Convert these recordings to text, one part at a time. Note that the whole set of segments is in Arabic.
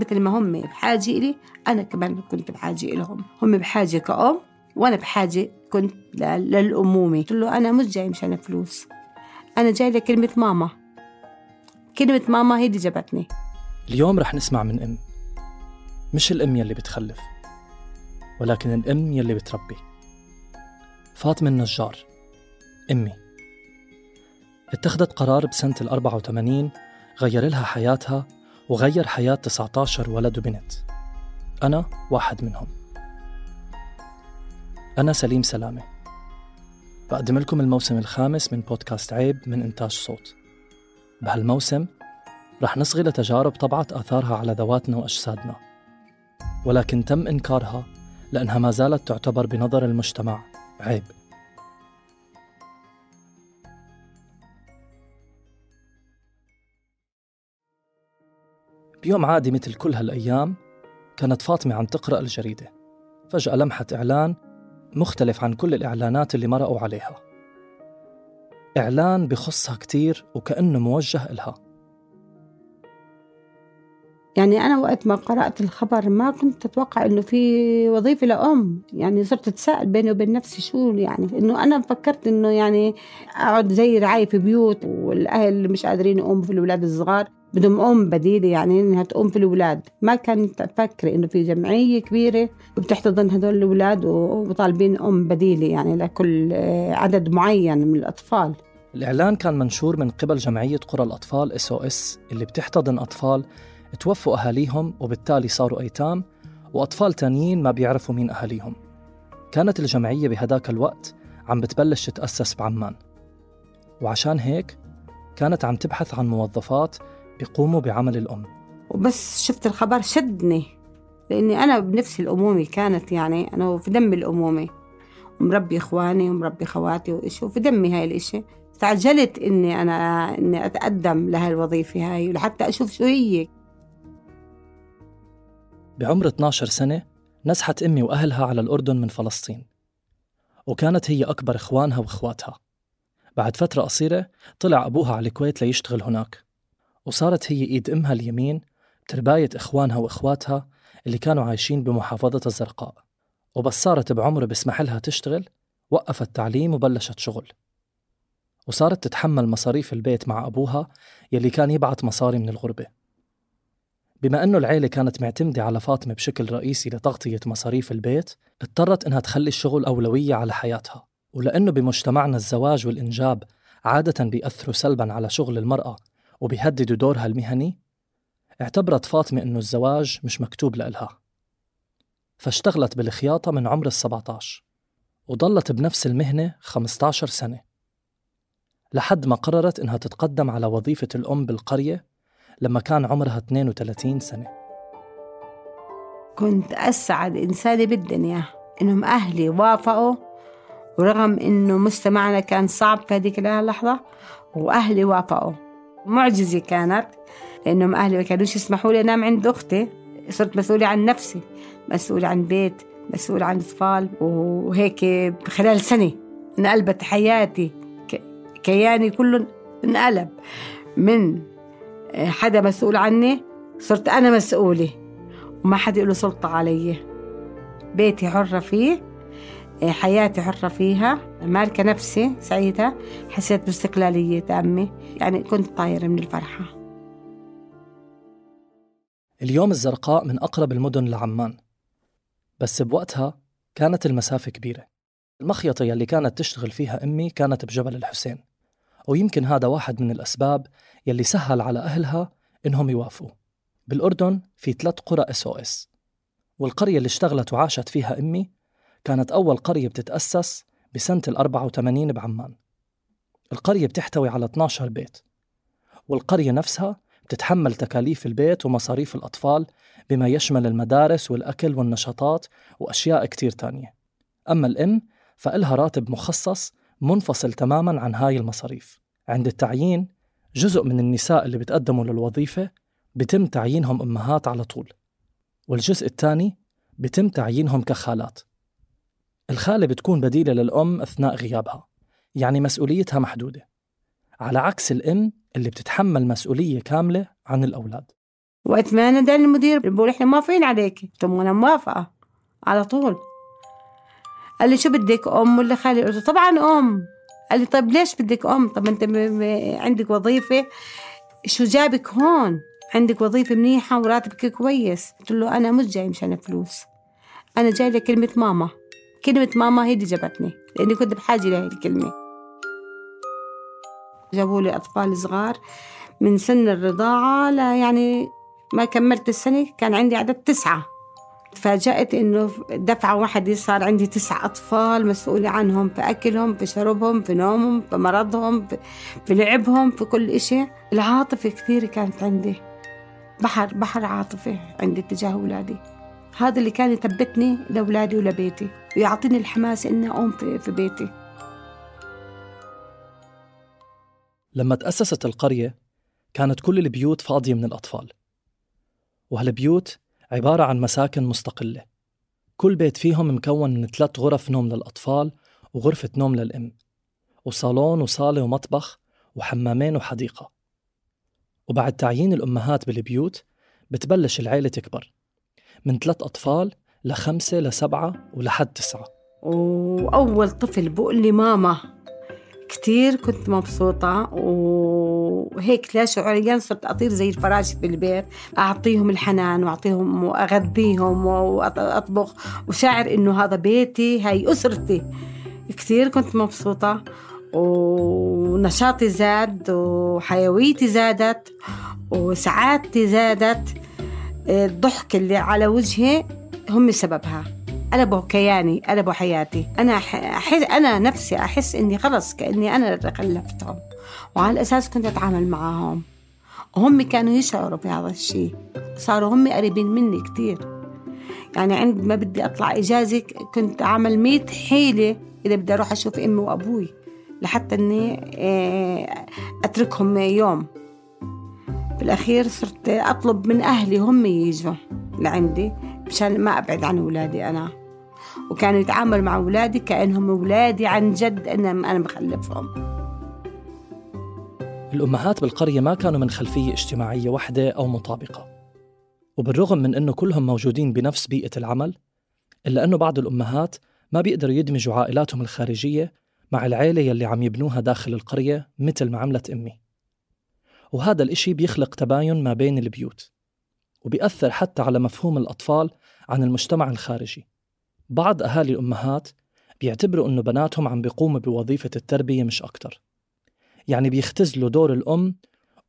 مثل ما هم بحاجة إلي أنا كمان كنت بحاجة إلهم. هم بحاجة كأم وأنا بحاجة كنت للأمومة. قلت له أنا مش جاي مشان فلوس. أنا جاي لكلمة ماما. كلمة ماما هي اللي جابتني. اليوم رح نسمع من أم. مش الأم يلي بتخلف ولكن الأم يلي بتربي. فاطمة النجار. أمي. اتخذت قرار بسنة ال 84 غير لها حياتها وغير حياة 19 ولد وبنت أنا واحد منهم. أنا سليم سلامة. بقدم لكم الموسم الخامس من بودكاست عيب من إنتاج صوت. بهالموسم رح نصغي لتجارب طبعت آثارها على ذواتنا وأجسادنا. ولكن تم إنكارها لأنها ما زالت تعتبر بنظر المجتمع عيب. بيوم عادي مثل كل هالأيام كانت فاطمة عم تقرأ الجريدة. فجأة لمحت إعلان مختلف عن كل الإعلانات اللي مرقوا عليها. إعلان بخصها كتير وكأنه موجه إلها. يعني أنا وقت ما قرأت الخبر ما كنت أتوقع إنه في وظيفة لأم. يعني صرت أتساءل بيني وبين نفسي شو يعني؟ إنه أنا فكرت إنه يعني أقعد زي رعاية في بيوت والأهل مش قادرين يقوموا في الأولاد الصغار. بدهم أم بديلة يعني إنها تقوم في الأولاد. ما كنت أفكر إنه في جمعية كبيرة وبتحتضن هدول الأولاد وطالبين أم بديلة يعني لكل آه، عدد معين من الأطفال. الإعلان كان منشور من قبل جمعية قرى الأطفال SOS اللي بتحتضن أطفال توفوا أهاليهم وبالتالي صاروا أيتام وأطفال تانيين ما بيعرفوا مين أهاليهم. كانت الجمعية بهداك الوقت عم بتبلش تتأسس بعمان. وعشان هيك كانت عم تبحث عن موظفات بيقوموا بعمل الأم. وبس شفت الخبر شدني لأني أنا بنفسي الأمومة كانت يعني أنا في دمي الأمومة. ومربي إخواني ومربي خواتي وإشي وفي دمي هاي الإشي. تعجلت إني أنا إني أتقدم لهاي الوظيفة هاي ولحتى أشوف شو هي. بعمر 12 سنة نزحت أمي وأهلها على الأردن من فلسطين. وكانت هي أكبر إخوانها وإخواتها. بعد فترة قصيرة طلع أبوها على الكويت ليشتغل هناك. وصارت هي إيد أمها اليمين بترباية إخوانها وإخواتها اللي كانوا عايشين بمحافظة الزرقاء. وبس صارت بعمر بسمح لها تشتغل وقفت تعليم وبلشت شغل. وصارت تتحمل مصاريف البيت مع أبوها يلي كان يبعت مصاري من الغربة. بما أنه العيلة كانت معتمدة على فاطمة بشكل رئيسي لتغطية مصاريف البيت اضطرت إنها تخلي الشغل أولوية على حياتها. ولأنه بمجتمعنا الزواج والإنجاب عادة بيأثروا سلبا على شغل المرأة وبيهددوا دورها المهني اعتبرت فاطمة إنه الزواج مش مكتوب لإلها. فاشتغلت بالخياطة من عمر السبعة عشر وضلت بنفس المهنة 15 سنة. لحد ما قررت إنها تتقدم على وظيفة الأم بالقرية لما كان عمرها 32 سنة. كنت أسعد إنسانة بالدنيا إنهم أهلي وافقوا ورغم إنه مجتمعنا كان صعب في هذيك اللحظة وأهلي وافقوا. معجزة كانت لأنهم أهلي ما كانوش يسمحوا لي أنام عند أختي. صرت مسؤولة عن نفسي مسؤولة عن بيت مسؤولة عن أطفال وهيك خلال سنة انقلبت حياتي كياني كله انقلب. من حدا مسؤول عني صرت أنا مسؤولة وما حدا له سلطة علي. بيتي حرة فيه حياتي حرة فيها. مالكة نفسي سعيدة. حسيت باستقلالية تامة يعني كنت طايرة من الفرحة. اليوم الزرقاء من أقرب المدن لعمان. بس بوقتها كانت المسافة كبيرة. المخيطة يلي كانت تشتغل فيها أمي كانت بجبل الحسين. ويمكن هذا واحد من الأسباب يلي سهل على أهلها إنهم يوافقوا. بالأردن في ثلاث قرى SOS والقرية اللي اشتغلت وعاشت فيها أمي كانت أول قرية بتتأسس بسنة ال 84 بعمان. القرية بتحتوي على 12 بيت والقرية نفسها بتتحمل تكاليف البيت ومصاريف الأطفال بما يشمل المدارس والأكل والنشاطات وأشياء كتير تانية. أما الأم فإلها راتب مخصص منفصل تماما عن هاي المصاريف. عند التعيين جزء من النساء اللي بتقدموا للوظيفة بتم تعيينهم أمهات على طول والجزء الثاني بتم تعيينهم كخالات. الخالة بتكون بديلة للأم أثناء غيابها يعني مسؤوليتها محدودة على عكس الأم اللي بتتحمل مسؤولية كاملة عن الأولاد. وقت ما نادى المدير بقول إحنا موافقين عليك قلت له أنا موافقة على طول. قال لي شو بدك أم ولا خالي قلت له طبعا أم. قال لي طيب ليش بدك أم؟ طب أنت عندك وظيفة شو جابك هون؟ عندك وظيفة منيحة وراتبك كويس. قلت له أنا مش جاي مشان فلوس أنا جاي لكلمة ماما. كلمة ماما هي اللي جابتني لأني كنت بحاجة لهي الكلمة. جابوا لي أطفال صغار من سن الرضاعة لا يعني ما كملت السنة كان عندي عدد تسعة. تفاجأت إنه دفعة واحدة صار عندي تسع أطفال مسؤولة عنهم في أكلهم في شربهم في نومهم في مرضهم في, في لعبهم في كل إشي. العاطفة كثير كانت عندي. بحر بحر عاطفة عندي تجاه أولادي. هذا اللي كان يثبتني لأولادي ولبيتي ويعطيني الحماس إني أقوم في, بيتي. لما تأسست القرية كانت كل البيوت فاضية من الأطفال. وهالبيوت عبارة عن مساكن مستقلة. كل بيت فيهم مكون من ثلاث غرف نوم للأطفال وغرفة نوم للأم وصالون وصالة ومطبخ وحمامين وحديقة. وبعد تعيين الأمهات بالبيوت بتبلش العيلة تكبر. من ثلاث أطفال لخمسة لسبعة ولحد تسعة. وأول طفل بقول لي ماما كتير كنت مبسوطة وهيك لا شعوريا صرت أطير زي الفراشة البيت أعطيهم الحنان وأعطيهم وأغذيهم وأطبخ وشاعر إنه هذا بيتي هاي أسرتي. كتير كنت مبسوطة ونشاطي زاد وحيويتي زادت وسعادتي زادت. الضحك اللي على وجهي هم سببها. قلبوا كياني قلبوا حياتي. أنا أحس أنا نفسي أحس إني خلص كأني أنا اللي خلفتهم. وعلى الأساس كنت أتعامل معهم وهم كانوا يشعروا بهذا الشيء. صاروا هم قريبين مني كتير. يعني عند ما بدي أطلع إجازة كنت أعمل مية حيلة إذا بدي أروح أشوف أمي وأبوي. لحتى إني آه، أتركهم يوم. بالأخير صرت أطلب من أهلي هم يجوا لعندي مشان ما أبعد عن أولادي أنا. وكانوا يتعاملوا مع أولادي كأنهم أولادي عن جد أنا أنا بخلفهم الأمهات بالقرية ما كانوا من خلفية اجتماعية واحدة أو مطابقة. وبالرغم من أنه كلهم موجودين بنفس بيئة العمل إلا أنه بعض الأمهات ما بيقدروا يدمجوا عائلاتهم الخارجية مع العيلة يلي عم يبنوها داخل القرية مثل ما عملت أمي. وهذا الإشي بيخلق تباين ما بين البيوت وبيأثر حتى على مفهوم الأطفال عن المجتمع الخارجي. بعض أهالي الأمهات بيعتبروا أنه بناتهم عم بيقوموا بوظيفة التربية مش أكتر. يعني بيختزلوا دور الأم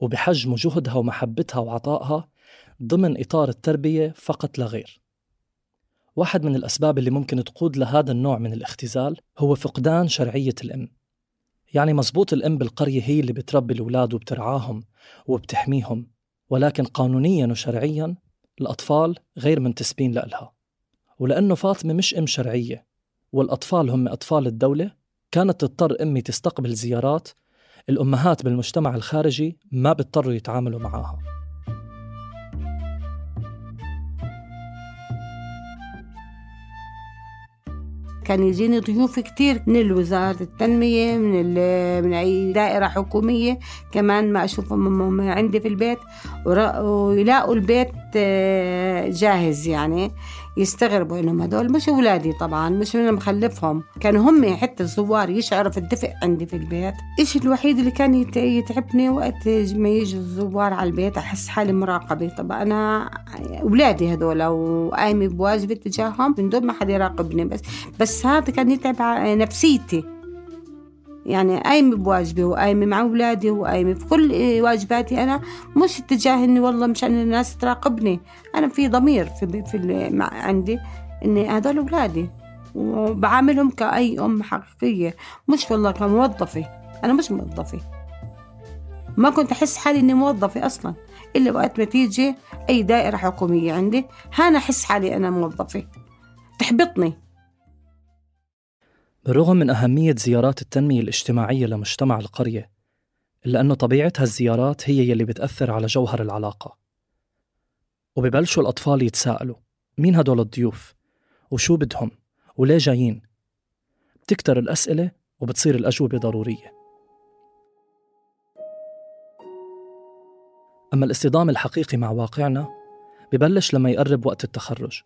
وبحجموا جهدها ومحبتها وعطائها ضمن إطار التربية فقط لا غير. واحد من الأسباب اللي ممكن تقود لهذا النوع من الاختزال هو فقدان شرعية الأم. يعني مزبوط الأم بالقرية هي اللي بتربي الأولاد وبترعاهم وبتحميهم ولكن قانونيا وشرعيا الأطفال غير منتسبين لإلها. ولأنه فاطمة مش أم شرعية والأطفال هم أطفال الدولة كانت تضطر أمي تستقبل زيارات الأمهات بالمجتمع الخارجي ما بيضطروا يتعاملوا معها. كان يجيني ضيوف كتير من وزارة التنمية من من أي دائرة حكومية كمان ما أشوفهم عندي في البيت ويلاقوا البيت آه، جاهز يعني. يستغربوا إنهم هدول. مش أولادي طبعا مش أنا مخلفهم. كانوا هم حتى الزوار يشعروا في الدفء عندي في البيت. إيش الوحيد اللي كان يتعبني وقت ما يجوا الزوار على البيت أحس حالي مراقبة. طب أنا أولادي هدول وقايمه بواجبي تجاههم من دون ما حدا يراقبني بس. بس هذا كان يتعب نفسيتي. يعني قايمة بواجبي وقايمة مع أولادي وقايمة كل واجباتي أنا مش اتجاه إني والله مشان الناس تراقبني. أنا في ضمير في, في عندي إني هذول أولادي وبعاملهم كأي أم حقيقية مش والله كموظفة. أنا مش موظفة. ما كنت أحس حالي إني موظفة أصلا. إلا وقت ما تيجي أي دائرة حكومية عندي هانا أحس حالي أنا موظفة. تحبطني. بالرغم من أهمية زيارات التنمية الاجتماعية لمجتمع القرية إلا أنه طبيعة هالزيارات هي يلي بتأثر على جوهر العلاقة. وببلشوا الأطفال يتساءلوا مين هدول الضيوف؟ وشو بدهم؟ وليه جايين؟ بتكتر الأسئلة وبتصير الأجوبة ضرورية. أما الاصطدام الحقيقي مع واقعنا ببلش لما يقرب وقت التخرج.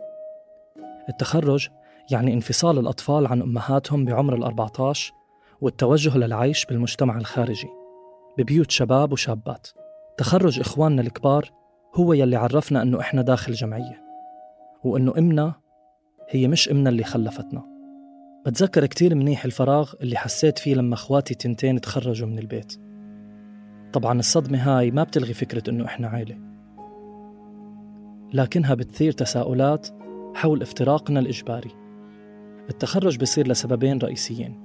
التخرج يعني انفصال الأطفال عن أمهاتهم بعمر ال14 والتوجه للعيش بالمجتمع الخارجي ببيوت شباب وشابات. تخرج إخواننا الكبار هو يلي عرفنا أنه إحنا داخل جمعية وأنه إمنا هي مش إمنا اللي خلفتنا. بتذكر كتير منيح الفراغ اللي حسيت فيه لما أخواتي تنتين تخرجوا من البيت. طبعا الصدمة هاي ما بتلغي فكرة أنه إحنا عائلة لكنها بتثير تساؤلات حول افتراقنا الإجباري. التخرج بصير لسببين رئيسيين.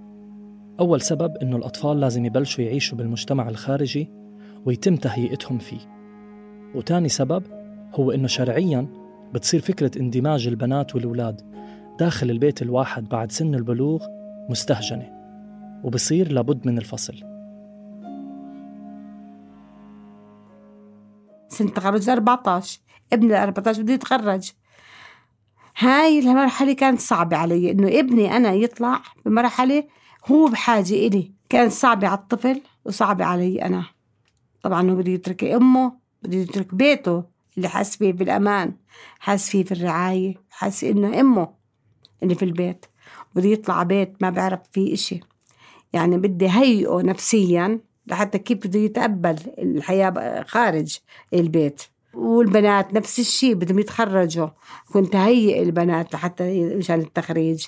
أول سبب إنه الأطفال لازم يبلشوا يعيشوا بالمجتمع الخارجي ويتم تهيئتهم فيه. وتاني سبب هو إنه شرعياً بتصير فكرة اندماج البنات والأولاد داخل البيت الواحد بعد سن البلوغ مستهجنة وبصير لابد من الفصل. سنة تخرج 14 ابني 14 بده يتخرج. هاي المرحلة كانت صعبة علي إنه ابني أنا يطلع بمرحلة هو بحاجة إلي. كانت صعبة على الطفل وصعبة علي أنا. طبعا هو بده يترك أمه بده يترك بيته اللي حاس فيه بالأمان حاس فيه في الرعاية حاس إنه أمه اللي في البيت. بده يطلع بيت ما بعرف فيه إشي. يعني بدي هيئه نفسيا لحتى كيف بده يتقبل الحياة خارج البيت. والبنات نفس الشيء بدهم يتخرجوا. كنت هيئ البنات حتى مشان التخريج.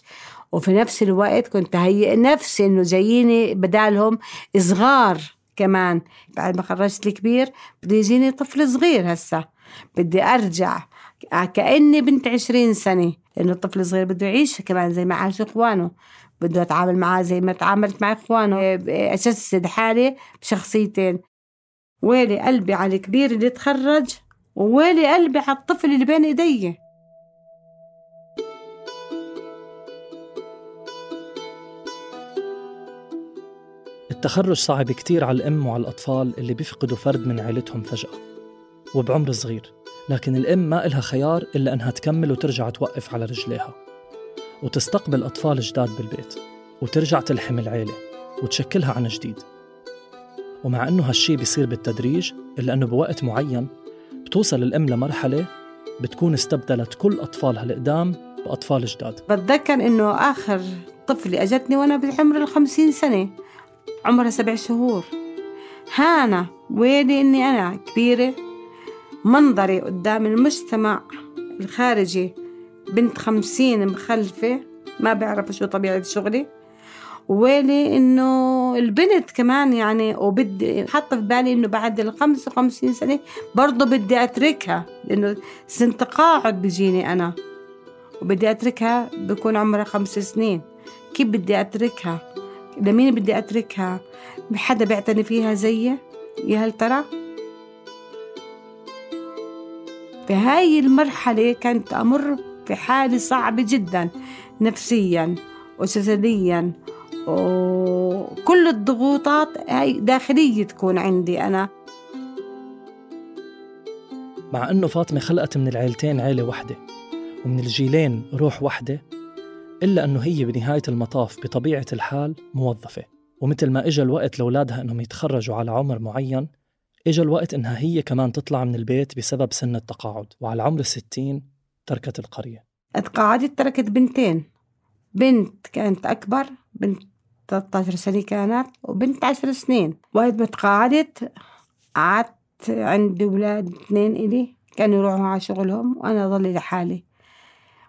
وفي نفس الوقت كنت هيئ نفسي إنه جاييني بدالهم صغار كمان. بعد ما خرجت الكبير بده يجيني طفل صغير هسا. بدي أرجع. كأني بنت عشرين سنة. لأنه الطفل الصغير بده يعيش كمان زي ما عاش إخوانه. بده أتعامل معاه زي ما تعاملت مع إخوانه. اجسد حالي بشخصيتين. ويلي قلبي على الكبير اللي تخرج وويلي قلبي على الطفل اللي بين ايدي التخرج صعب كتير على الأم وعلى الأطفال اللي بيفقدوا فرد من عيلتهم فجأة وبعمر صغير لكن الأم ما إلها خيار إلا أنها تكمل وترجع توقف على رجليها وتستقبل أطفال جداد بالبيت وترجع تلحم العيلة وتشكلها عن جديد. ومع أنه هالشي بيصير بالتدريج إلا أنه بوقت معين بتوصل الأم لمرحلة بتكون استبدلت كل أطفالها القدام بأطفال جداد. بتذكر إنه آخر طفلة أجتني وأنا بعمر الخمسين سنة. عمرها سبع شهور. هانا ويلي إني أنا كبيرة منظري قدام المجتمع الخارجي بنت خمسين مخلفة ما بعرف شو طبيعة شغلي. ويلي إنه البنت كمان يعني وبدي حاطة في بالي إنه بعد ال 55 سنة برضه بدي أتركها لأنه سن تقاعد بيجيني أنا وبدي أتركها بكون عمرها خمس سنين. كيف بدي أتركها؟ لمين بدي أتركها؟ حدا بيعتني فيها زيي؟ يا هل ترى؟ في هاي المرحلة كانت أمر في حالة صعبة جدا نفسيا وجسديا وكل الضغوطات هاي داخلية تكون عندي أنا. مع أنه فاطمة خلقت من العيلتين عيلة وحدة ومن الجيلين روح وحدة إلا أنه هي بنهاية المطاف بطبيعة الحال موظفة. ومثل ما إجا الوقت لأولادها أنهم يتخرجوا على عمر معين إجا الوقت إنها هي كمان تطلع من البيت بسبب سن التقاعد. وعلى عمر الستين تركت القرية. اتقاعدت تركت بنتين. بنت كانت أكبر بنت 13 سنة كانت وبنت 10 سنين. وقت ما تقاعدت قعدت عندي أولاد اثنين إلي كانوا يروحوا على شغلهم وأنا ضلي لحالي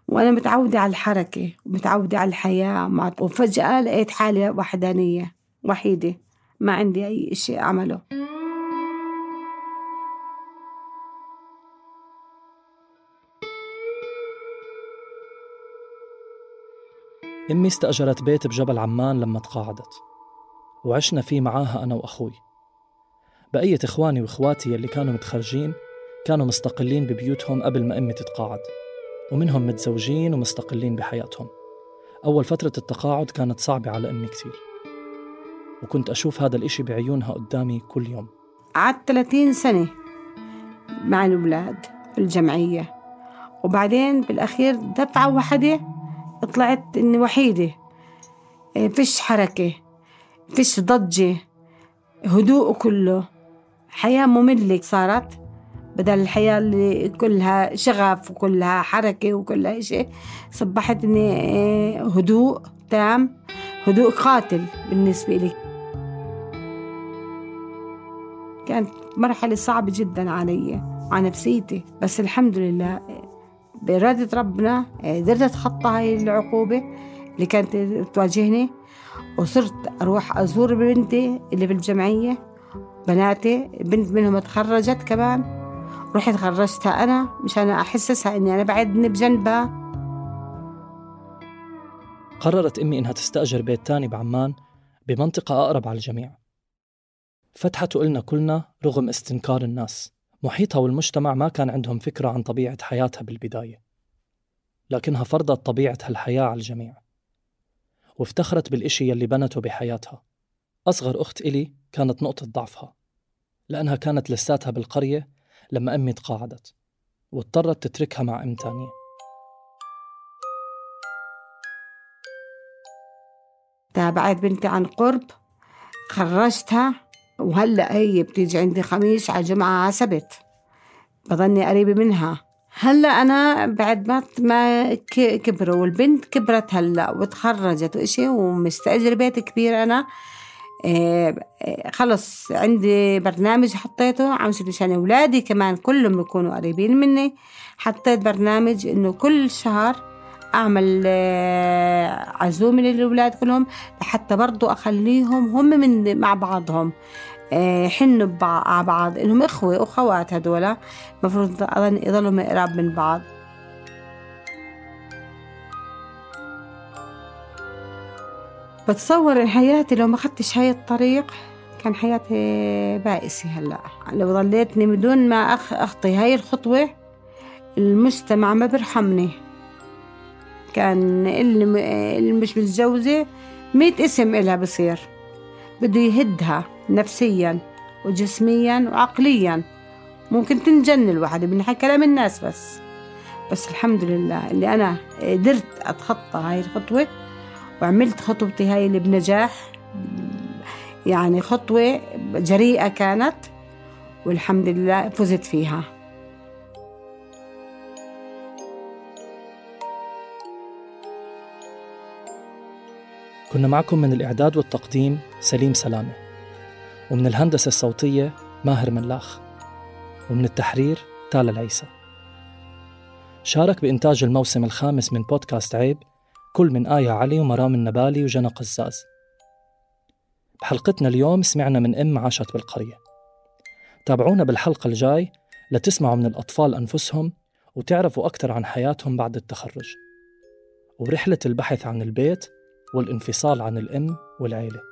وأنا متعودة على الحركة ومتعودة على الحياة وفجأة لقيت حالي وحدانية وحيدة. ما عندي أي شيء أعمله. أمي استأجرت بيت بجبل عمان لما تقاعدت وعشنا فيه معاها أنا وأخوي. بقية إخواني وإخواتي اللي كانوا متخرجين كانوا مستقلين ببيوتهم قبل ما أمي تتقاعد ومنهم متزوجين ومستقلين بحياتهم. أول فترة التقاعد كانت صعبة على أمي كتير وكنت أشوف هذا الإشي بعيونها قدامي كل يوم. قعدت 30 سنة مع الأولاد الجمعية وبعدين بالأخير دفعة واحدة طلعت إني وحيدة. إيه، فيش حركة فيش ضجة هدوء كله. حياة مملة صارت بدل الحياة اللي كلها شغف وكلها حركة وكلها شيء صبحت إني إيه، هدوء تام هدوء قاتل بالنسبة لي. كانت مرحلة صعبة جدا علي وعلى نفسيتي. بس الحمد لله بإرادة ربنا قدرت أتخطى هاي العقوبة اللي كانت تواجهني وصرت أروح أزور بنتي اللي في الجمعية بناتي بنت منهم تخرجت كمان رحت خرجتها أنا مشان أحسسها إني أنا بعدني بجنبها. قررت أمي إنها تستأجر بيت تاني بعمان بمنطقة أقرب على الجميع. فتحته إلنا كلنا رغم استنكار الناس. محيطها والمجتمع ما كان عندهم فكرة عن طبيعة حياتها بالبداية لكنها فرضت طبيعة هالحياة على الجميع وافتخرت بالإشي يلي بنته بحياتها. أصغر أخت إلي كانت نقطة ضعفها لأنها كانت لساتها بالقرية لما أمي تقاعدت واضطرت تتركها مع أم تانية. تابعت بنتي عن قرب خرجتها. وهلأ هي بتيجي عندي خميس على جمعة على سبت. بظني قريبة منها. هلأ أنا بعد ما ما كبروا والبنت كبرت هلأ وتخرجت وإشي ومستأجر بيت كبير أنا. إيه خلص عندي برنامج حطيته عم مشان أولادي كمان كلهم يكونوا قريبين مني. حطيت برنامج إنه كل شهر أعمل آه، عزومة للأولاد كلهم لحتى برضو أخليهم هم من مع بعضهم. يحنوا على بعض. إنهم إخوة واخوات هدول. المفروض يضلوا قراب من بعض. بتصور حياتي لو ما أخذتش هاي الطريق كان حياتي بائسة هلأ. لو ظليتني بدون ما أخ أخطي هاي الخطوة المجتمع ما بيرحمني. كان اللي مش متجوزة مية اسم إلها بصير. بده يهدها. نفسيا وجسميا وعقليا. ممكن تنجن الواحد من كلام الناس بس. بس الحمد لله اللي أنا قدرت أتخطى هاي الخطوة وعملت خطوتي هاي اللي بنجاح. يعني خطوة جريئة كانت والحمد لله فزت فيها. كنا معكم من الإعداد والتقديم سليم سلامة. ومن الهندسة الصوتية ماهر ملاخ ومن التحرير تالا العيسى. شارك بإنتاج الموسم الخامس من بودكاست عيب كل من آية علي ومرام النبالي وجنى قزاز بحلقتنا اليوم سمعنا من أم عاشت بالقرية. تابعونا بالحلقة الجاي لتسمعوا من الأطفال أنفسهم وتعرفوا أكثر عن حياتهم بعد التخرج. ورحلة البحث عن البيت والانفصال عن الأم والعيلة.